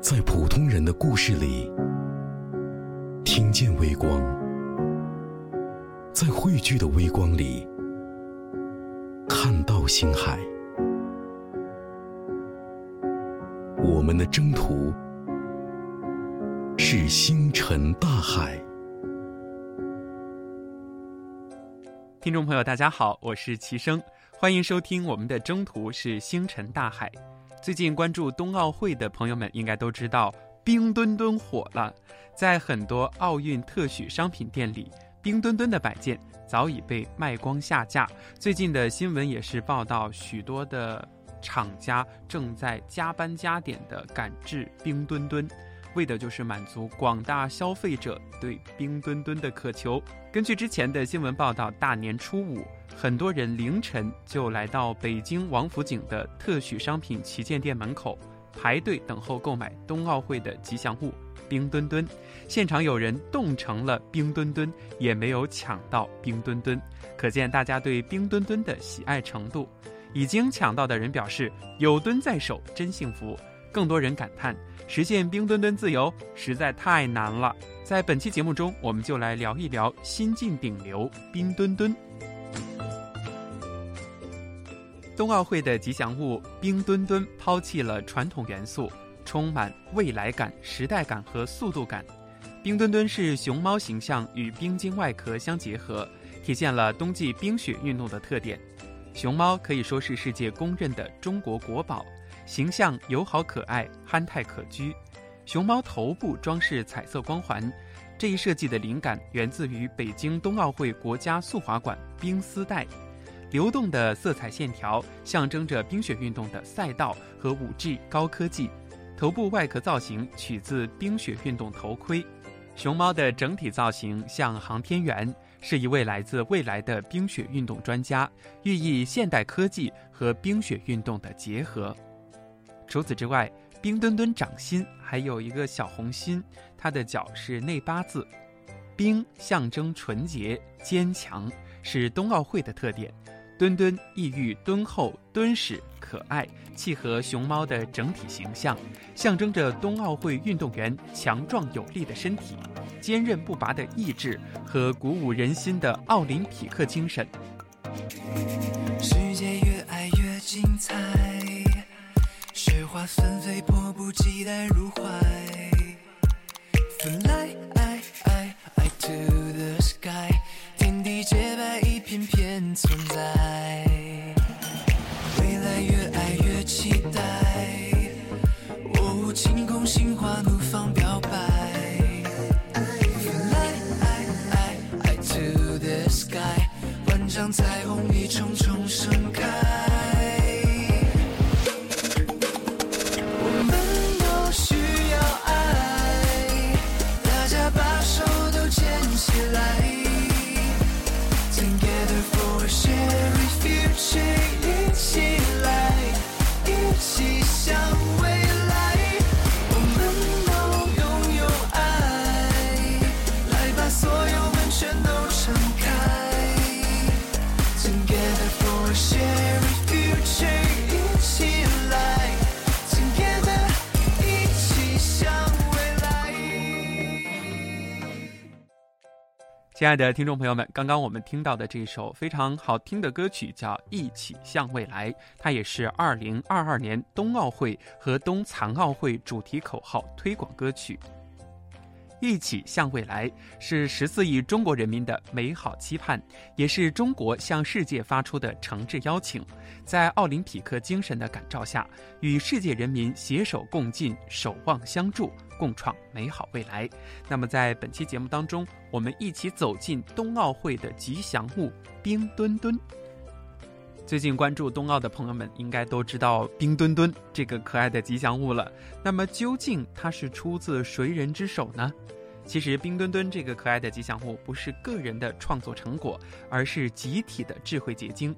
在普通人的故事里，听见微光，在汇聚的微光里，看到星海。我们的征途是星辰大海。听众朋友，大家好，我是齐生，欢迎收听我们的征途是星辰大海。最近关注冬奥会的朋友们应该都知道，冰墩墩火了。在很多奥运特许商品店里，冰墩墩的摆件早已被卖光下架。最近的新闻也是报道，许多的厂家正在加班加点的赶制冰墩墩。为的就是满足广大消费者对冰墩墩的渴求。根据之前的新闻报道，大年初五，很多人凌晨就来到北京王府井的特许商品旗舰店门口排队等候购买冬奥会的吉祥物冰墩墩。现场有人冻成了冰墩墩，也没有抢到冰墩墩，可见大家对冰墩墩的喜爱程度。已经抢到的人表示：“有墩在手，真幸福。”更多人感叹，实现冰墩墩自由实在太难了。在本期节目中，我们就来聊一聊新晋顶流冰墩墩。冬奥会的吉祥物冰墩墩抛弃了传统元素，充满未来感、时代感和速度感。冰墩墩是熊猫形象与冰晶外壳相结合，体现了冬季冰雪运动的特点。熊猫可以说是世界公认的中国国宝。形象友好可爱，憨态可掬。熊猫头部装饰彩色光环，这一设计的灵感源自于北京冬奥会国家速滑馆冰丝带。流动的色彩线条象征着冰雪运动的赛道和五 G 高科技。头部外壳造型取自冰雪运动头盔。熊猫的整体造型像航天员，是一位来自未来的冰雪运动专家，寓意现代科技和冰雪运动的结合。除此之外，冰墩墩掌心还有一个小红心，它的脚是内八字。冰象征纯洁坚强，是冬奥会的特点。墩墩意喻敦厚敦实可爱，契合熊猫的整体形象，象征着冬奥会运动员强壮有力的身体、坚韧不拔的意志和鼓舞人心的奥林匹克精神。花纷飞，迫不及待入怀。Fly to the sky，天地洁白，一片片存在。未来越爱越期待。我舞，晴空心花怒放表白。Fly to the sky，万丈彩虹一重重盛亲爱的听众朋友们，刚刚我们听到的这首非常好听的歌曲叫《一起向未来》，它也是二零二二年冬奥会和冬残奥会主题口号推广歌曲。一起向未来是十四亿中国人民的美好期盼，也是中国向世界发出的诚挚邀请。在奥林匹克精神的感召下，与世界人民携手共进，守望相助。共创美好未来。那么，在本期节目当中，我们一起走进冬奥会的吉祥物冰墩墩。最近关注冬奥的朋友们，应该都知道冰墩墩这个可爱的吉祥物了。那么，究竟它是出自谁人之手呢？其实，冰墩墩这个可爱的吉祥物不是个人的创作成果，而是集体的智慧结晶。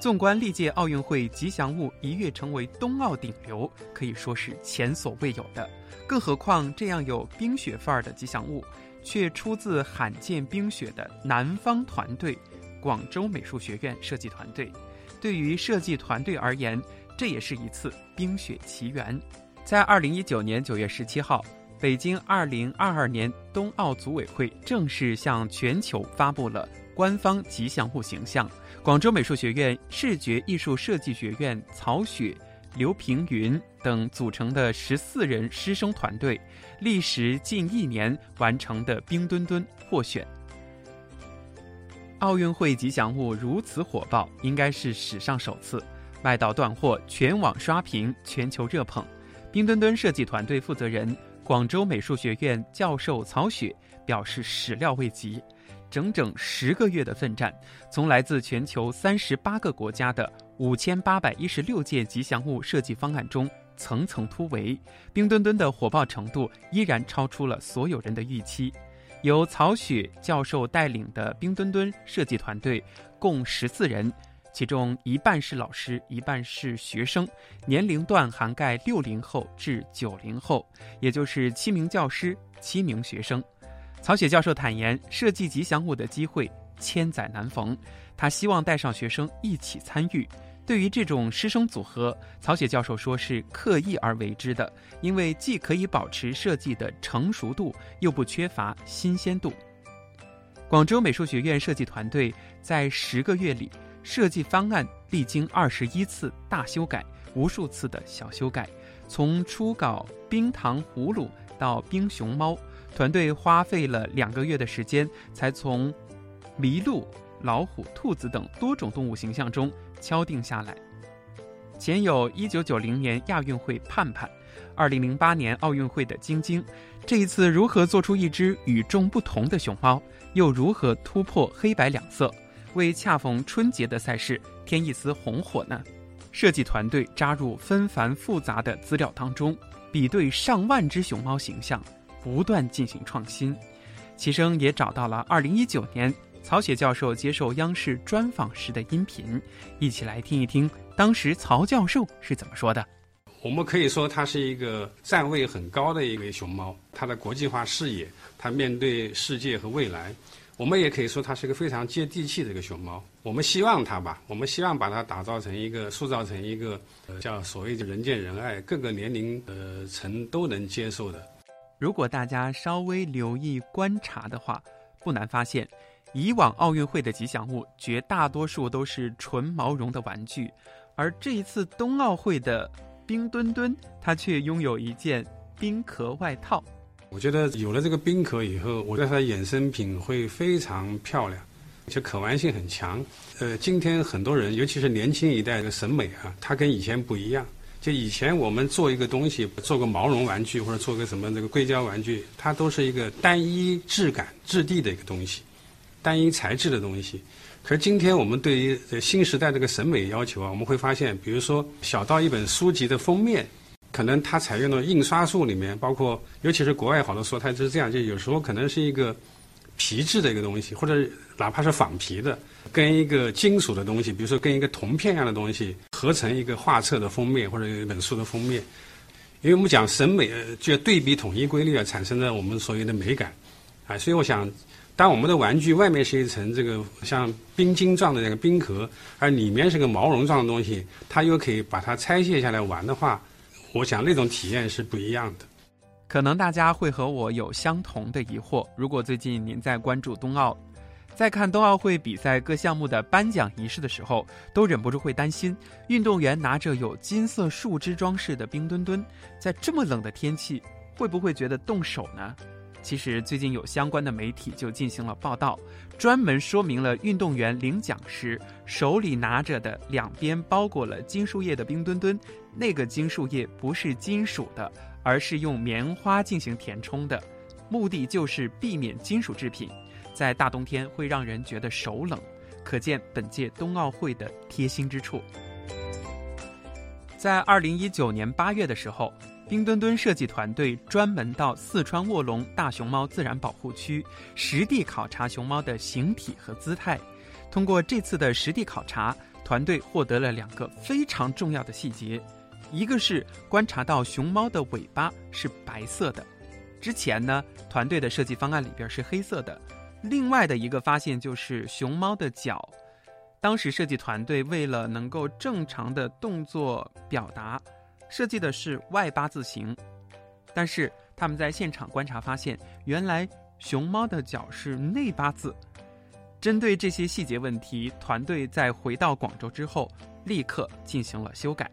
纵观历届奥运会，吉祥物一跃成为冬奥顶流，可以说是前所未有的。更何况，这样有冰雪范儿的吉祥物，却出自罕见冰雪的南方团队——广州美术学院设计团队。对于设计团队而言，这也是一次冰雪奇缘。在二零一九年九月十七号，北京二零二二年冬奥组委会正式向全球发布了官方吉祥物形象。广州美术学院视觉艺术设计学院曹雪、刘平云等组成的十四人师生团队，历时近一年完成的冰墩墩获选。奥运会吉祥物如此火爆，应该是史上首次，卖到断货，全网刷屏，全球热捧。冰墩墩设计团队负责人、广州美术学院教授曹雪表示始料未及，整整十个月的奋战，从来自全球三十八个国家的五千八百一十六件吉祥物设计方案中层层突围，冰墩墩的火爆程度依然超出了所有人的预期。由曹雪教授带领的冰墩墩设计团队共十四人。其中一半是老师，一半是学生，年龄段涵盖六零后至九零后，也就是七名教师、七名学生。曹雪教授坦言，设计吉祥物的机会千载难逢，他希望带上学生一起参与。对于这种师生组合，曹雪教授说是刻意而为之的，因为既可以保持设计的成熟度，又不缺乏新鲜度。广州美术学院设计团队在十个月里。设计方案历经二十一次大修改，无数次的小修改。从初稿冰糖葫芦到冰熊猫，团队花费了两个月的时间，才从麋鹿、老虎、兔子等多种动物形象中敲定下来。前有一九九零年亚运会盼盼，二零零八年奥运会的晶晶，这一次如何做出一只与众不同的熊猫？又如何突破黑白两色？为恰逢春节的赛事添一丝红火呢？设计团队扎入纷繁复杂的资料当中，比对上万只熊猫形象，不断进行创新。齐声也找到了2019年曹雪教授接受央视专访时的音频，一起来听一听当时曹教授是怎么说的。我们可以说，它是一个站位很高的一个熊猫，它的国际化视野，它面对世界和未来。我们也可以说，它是一个非常接地气的一个熊猫。我们希望它吧，我们希望把它打造成一个，塑造成一个，呃，叫所谓的人见人爱，各个年龄呃层都能接受的。如果大家稍微留意观察的话，不难发现，以往奥运会的吉祥物绝大多数都是纯毛绒的玩具，而这一次冬奥会的冰墩墩，它却拥有一件冰壳外套。我觉得有了这个冰壳以后，我觉得它的衍生品会非常漂亮，而且可玩性很强。呃，今天很多人，尤其是年轻一代的审美啊，它跟以前不一样。就以前我们做一个东西，做个毛绒玩具或者做个什么这个硅胶玩具，它都是一个单一质感、质地的一个东西，单一材质的东西。可是今天我们对于新时代这个审美要求啊，我们会发现，比如说小到一本书籍的封面。可能它采用的印刷术里面，包括尤其是国外好多说它就是这样，就有时候可能是一个皮质的一个东西，或者哪怕是仿皮的，跟一个金属的东西，比如说跟一个铜片一样的东西合成一个画册的封面或者一本书的封面。因为我们讲审美，就对比统一规律啊，产生了我们所谓的美感啊。所以我想，当我们的玩具外面是一层这个像冰晶状的那个冰壳，而里面是个毛绒状的东西，它又可以把它拆卸下来玩的话。我想那种体验是不一样的。可能大家会和我有相同的疑惑。如果最近您在关注冬奥，在看冬奥会比赛各项目的颁奖仪式的时候，都忍不住会担心，运动员拿着有金色树枝装饰的冰墩墩，在这么冷的天气，会不会觉得冻手呢？其实最近有相关的媒体就进行了报道，专门说明了运动员领奖时手里拿着的两边包裹了金属叶的冰墩墩，那个金属叶不是金属的，而是用棉花进行填充的，目的就是避免金属制品在大冬天会让人觉得手冷，可见本届冬奥会的贴心之处。在二零一九年八月的时候。冰墩墩设计团队专门到四川卧龙大熊猫自然保护区实地考察熊猫的形体和姿态。通过这次的实地考察，团队获得了两个非常重要的细节：一个是观察到熊猫的尾巴是白色的，之前呢团队的设计方案里边是黑色的；另外的一个发现就是熊猫的脚，当时设计团队为了能够正常的动作表达。设计的是 Y 八字形，但是他们在现场观察发现，原来熊猫的脚是内八字。针对这些细节问题，团队在回到广州之后，立刻进行了修改。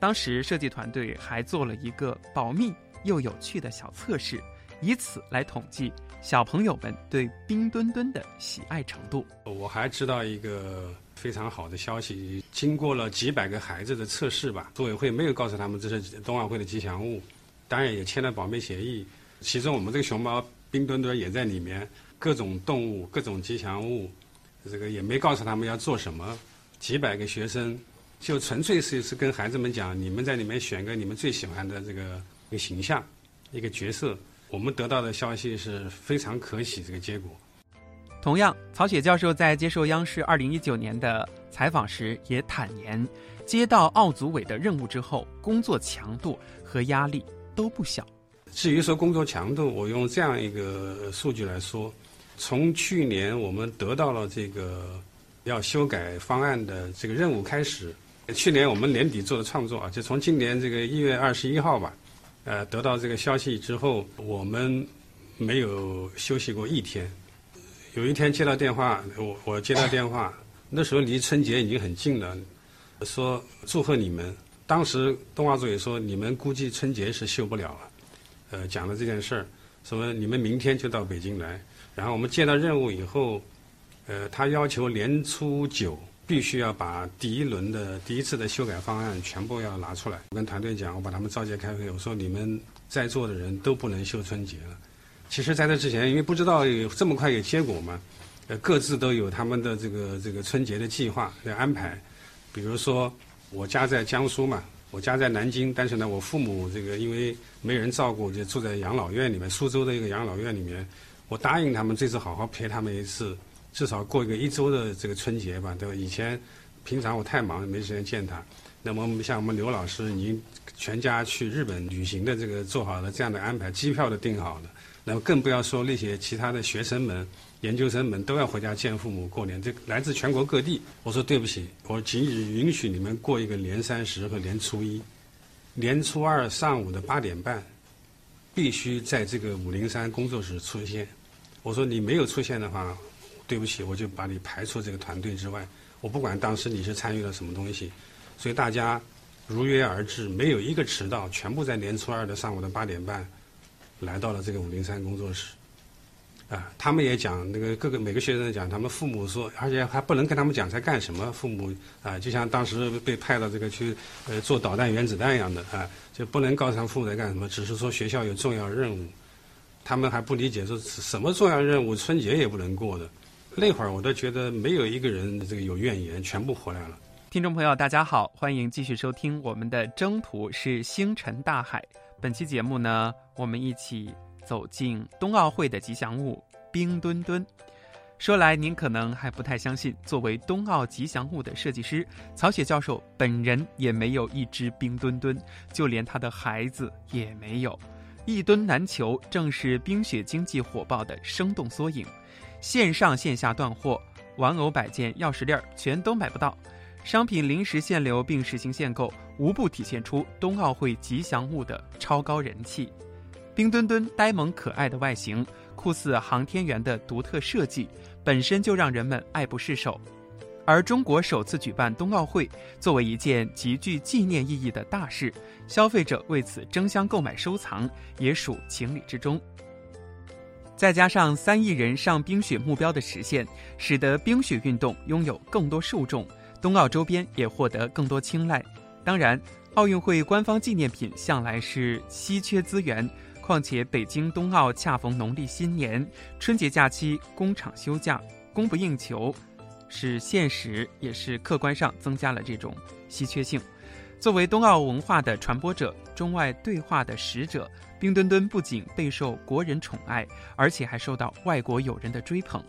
当时设计团队还做了一个保密又有趣的小测试，以此来统计小朋友们对冰墩墩的喜爱程度。我还知道一个非常好的消息，经过了几百个孩子的测试吧，组委会没有告诉他们这是冬奥会的吉祥物，当然也签了保密协议。其中我们这个熊猫冰墩墩也在里面，各种动物、各种吉祥物，这个也没告诉他们要做什么。几百个学生就纯粹是是跟孩子们讲，你们在里面选个你们最喜欢的这个一个形象、一个角色。我们得到的消息是非常可喜，这个结果。同样，曹雪教授在接受央视二零一九年的采访时也坦言，接到奥组委的任务之后，工作强度和压力都不小。至于说工作强度，我用这样一个数据来说，从去年我们得到了这个要修改方案的这个任务开始，去年我们年底做的创作啊，就从今年这个一月二十一号吧，呃，得到这个消息之后，我们没有休息过一天。有一天接到电话，我我接到电话，那时候离春节已经很近了，说祝贺你们。当时动画组也说，你们估计春节是休不了了。呃，讲了这件事儿，说你们明天就到北京来。然后我们接到任务以后，呃，他要求年初九必须要把第一轮的第一次的修改方案全部要拿出来。我跟团队讲，我把他们召集开会，我说你们在座的人都不能休春节了。其实，在这之前，因为不知道有这么快有结果嘛，呃，各自都有他们的这个这个春节的计划的安排。比如说，我家在江苏嘛。我家在南京，但是呢，我父母这个因为没人照顾，就住在养老院里面，苏州的一个养老院里面。我答应他们这次好好陪他们一次，至少过一个一周的这个春节吧，对吧？以前平常我太忙没时间见他。那么像我们刘老师已经全家去日本旅行的这个做好了这样的安排，机票都订好了。那么更不要说那些其他的学生们。研究生们都要回家见父母过年，这来自全国各地。我说对不起，我仅允许你们过一个年三十和年初一，年初二上午的八点半，必须在这个五零三工作室出现。我说你没有出现的话，对不起，我就把你排除这个团队之外。我不管当时你是参与了什么东西，所以大家如约而至，没有一个迟到，全部在年初二的上午的八点半来到了这个五零三工作室。啊，他们也讲那个各个每个学生讲，他们父母说，而且还不能跟他们讲在干什么。父母啊，就像当时被派到这个去呃做导弹、原子弹一样的啊，就不能告诉他们父母在干什么，只是说学校有重要任务。他们还不理解说什么重要任务，春节也不能过的。那会儿我都觉得没有一个人这个有怨言，全部回来了。听众朋友，大家好，欢迎继续收听我们的征途是星辰大海。本期节目呢，我们一起。走进冬奥会的吉祥物冰墩墩，说来您可能还不太相信。作为冬奥吉祥物的设计师，曹雪教授本人也没有一只冰墩墩，就连他的孩子也没有。一墩难求，正是冰雪经济火爆的生动缩影。线上线下断货，玩偶摆件、钥匙链全都买不到，商品临时限流并实行限购，无不体现出冬奥会吉祥物的超高人气。冰墩墩呆萌可爱的外形，酷似航天员的独特设计，本身就让人们爱不释手。而中国首次举办冬奥会，作为一件极具纪念意义的大事，消费者为此争相购买收藏，也属情理之中。再加上三亿人上冰雪目标的实现，使得冰雪运动拥有更多受众，冬奥周边也获得更多青睐。当然，奥运会官方纪念品向来是稀缺资源。况且北京冬奥恰逢农历新年，春节假期工厂休假，供不应求，是现实，也是客观上增加了这种稀缺性。作为冬奥文化的传播者，中外对话的使者，冰墩墩不仅备受国人宠爱，而且还受到外国友人的追捧。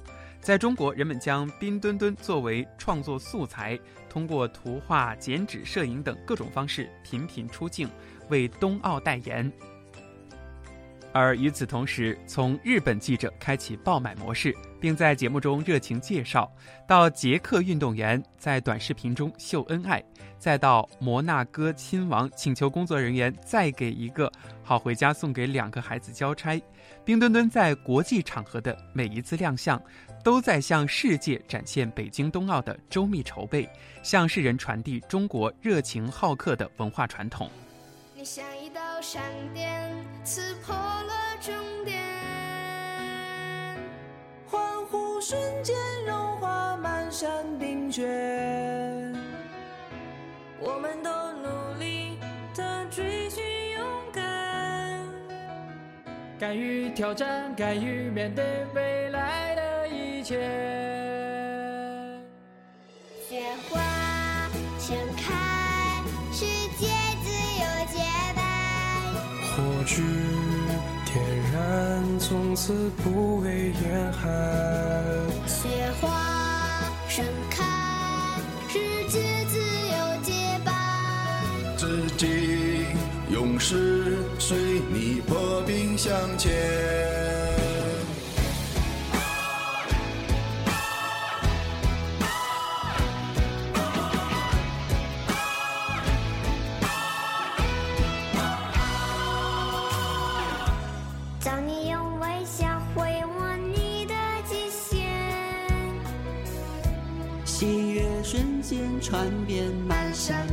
在中国，人们将冰墩墩作为创作素材，通过图画、剪纸、摄影等各种方式频频出镜，为冬奥代言。而与此同时，从日本记者开启爆买模式，并在节目中热情介绍；到捷克运动员在短视频中秀恩爱；再到摩纳哥亲王请求工作人员再给一个，好回家送给两个孩子交差。冰墩墩在国际场合的每一次亮相，都在向世界展现北京冬奥的周密筹备，向世人传递中国热情好客的文化传统。你像一道闪电，刺破了终点。欢呼瞬间融化满山冰雪，我们都敢于挑战，敢于面对未来的一切。雪花盛开，世界自由洁白。火炬点燃，从此不畏严寒。雪花盛开，世界自由洁白。自己勇士，随你破冰向前。当你用微笑回我你的极限，喜悦瞬间传遍满山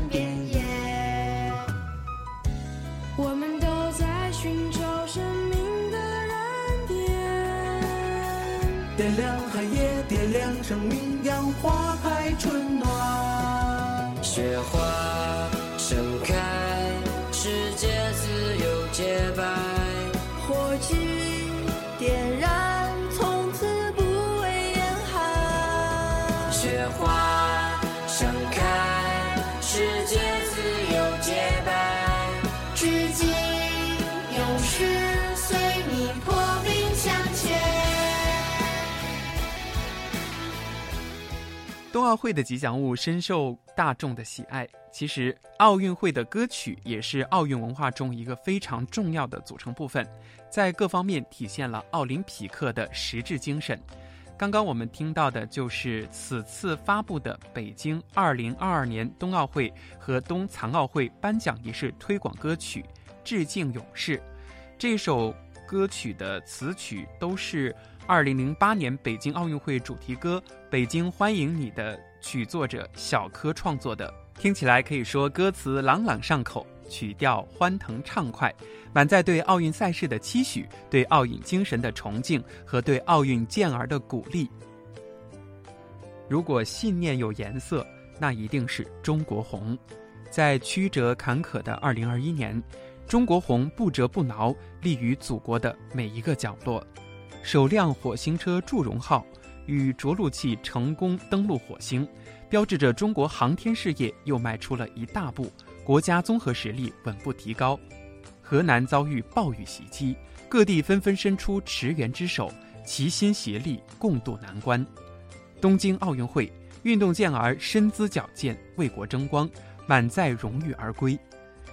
点亮黑夜，点亮生命，让花开春暖。雪花冬奥会的吉祥物深受大众的喜爱。其实，奥运会的歌曲也是奥运文化中一个非常重要的组成部分，在各方面体现了奥林匹克的实质精神。刚刚我们听到的就是此次发布的北京2022年冬奥会和冬残奥会颁奖仪式推广歌曲《致敬勇士》。这首歌曲的词曲都是2008年北京奥运会主题歌《北京欢迎你》的曲作者小柯创作的。听起来可以说歌词朗朗上口，曲调欢腾畅快，满载对奥运赛事的期许、对奥运精神的崇敬和对奥运健儿的鼓励。如果信念有颜色，那一定是中国红。在曲折坎坷的2021年，中国红不折不挠，立于祖国的每一个角落。首辆火星车“祝融号”与着陆器成功登陆火星。标志着中国航天事业又迈出了一大步，国家综合实力稳步提高。河南遭遇暴雨袭击，各地纷纷伸出驰援之手，齐心协力共度难关。东京奥运会，运动健儿身姿矫健，为国争光，满载荣誉而归。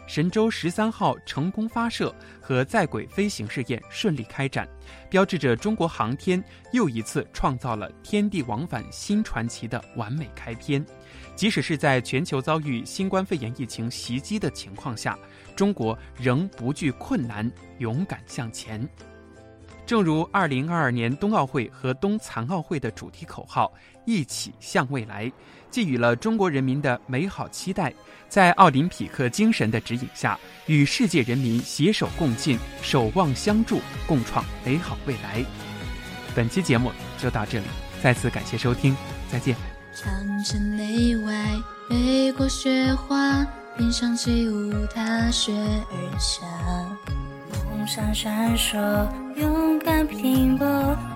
神舟十三号成功发射和在轨飞行试验顺利开展，标志着中国航天又一次创造了天地往返新传奇的完美开篇。即使是在全球遭遇新冠肺炎疫情袭击的情况下，中国仍不惧困难，勇敢向前。正如2022年冬奥会和冬残奥会的主题口号“一起向未来”，寄予了中国人民的美好期待。在奥林匹克精神的指引下，与世界人民携手共进，守望相助，共创美好未来。本期节目就到这里，再次感谢收听，再见。长城内外，北国雪花，边上起舞踏雪而下。上闪烁，勇敢拼搏，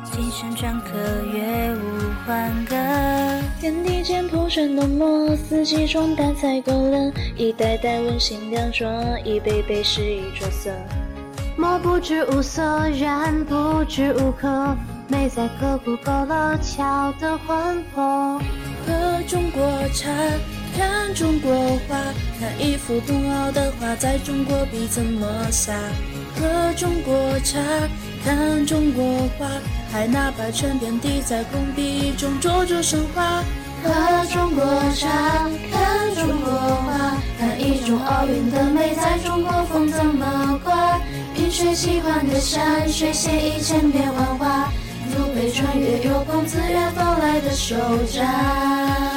精神篆刻乐舞欢歌。天地间铺陈浓墨，四季中丹彩勾勒，一代代温馨雕琢，一杯杯诗意着色。墨不知无色，染不知无颗，美在刻骨勾勒巧的魂魄。喝中国茶，看中国画，看一幅冬奥的画，在中国笔怎么下？喝中国茶，看中国画，海纳百川，遍地在工笔中灼灼生花。喝中国茶，看中国画，看一种奥运的美，在中国风怎么刮？云水奇幻的山水，写一千变万化，祖辈穿越有朋自远方来的手札。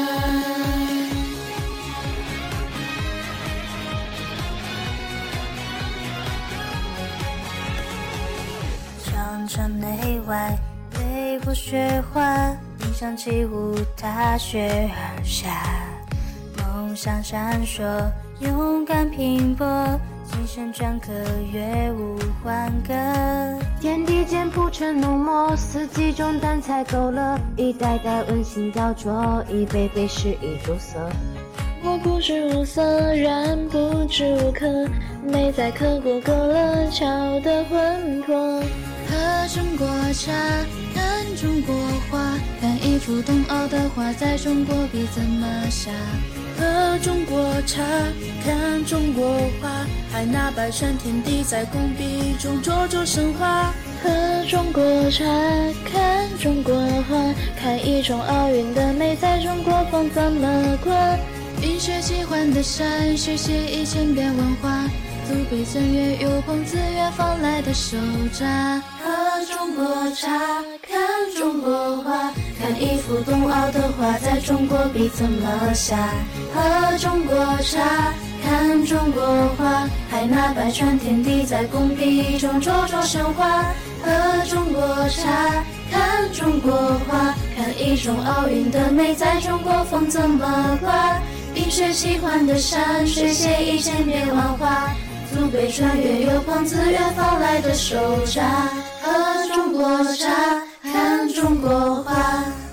长城内外，雷波雪花，印象起舞踏雪而下，梦想闪烁，勇敢拼搏，精神篆刻乐舞欢歌。天地间铺陈浓墨，四季中淡彩勾勒，一代代温馨雕琢，一杯杯诗意著色。我不知无色，然不知物可，美在刻骨勾勒桥的魂魄。喝中国茶，看中国画，看一幅冬奥的画，在中国笔怎么下？喝中国茶，看中国画，海纳百川，天地在工笔中灼灼生花。喝中国茶，看中国画，看一种奥运的美，在中国风怎么刮？冰雪奇幻的山水，写一千变万化。祖辈曾阅有朋自远方来的手札。喝中国茶，看中国画，看一幅冬奥的画，在中国笔怎么下？喝中国茶，看中国画，海纳百川，天地在工笔中灼灼生花。喝中国茶，看中国画，看一种奥运的美，在中国风怎么刮？冰雪奇幻的山水，写一千变万化。祖辈穿越有朋自远方来的手札。喝中国茶，看中国画。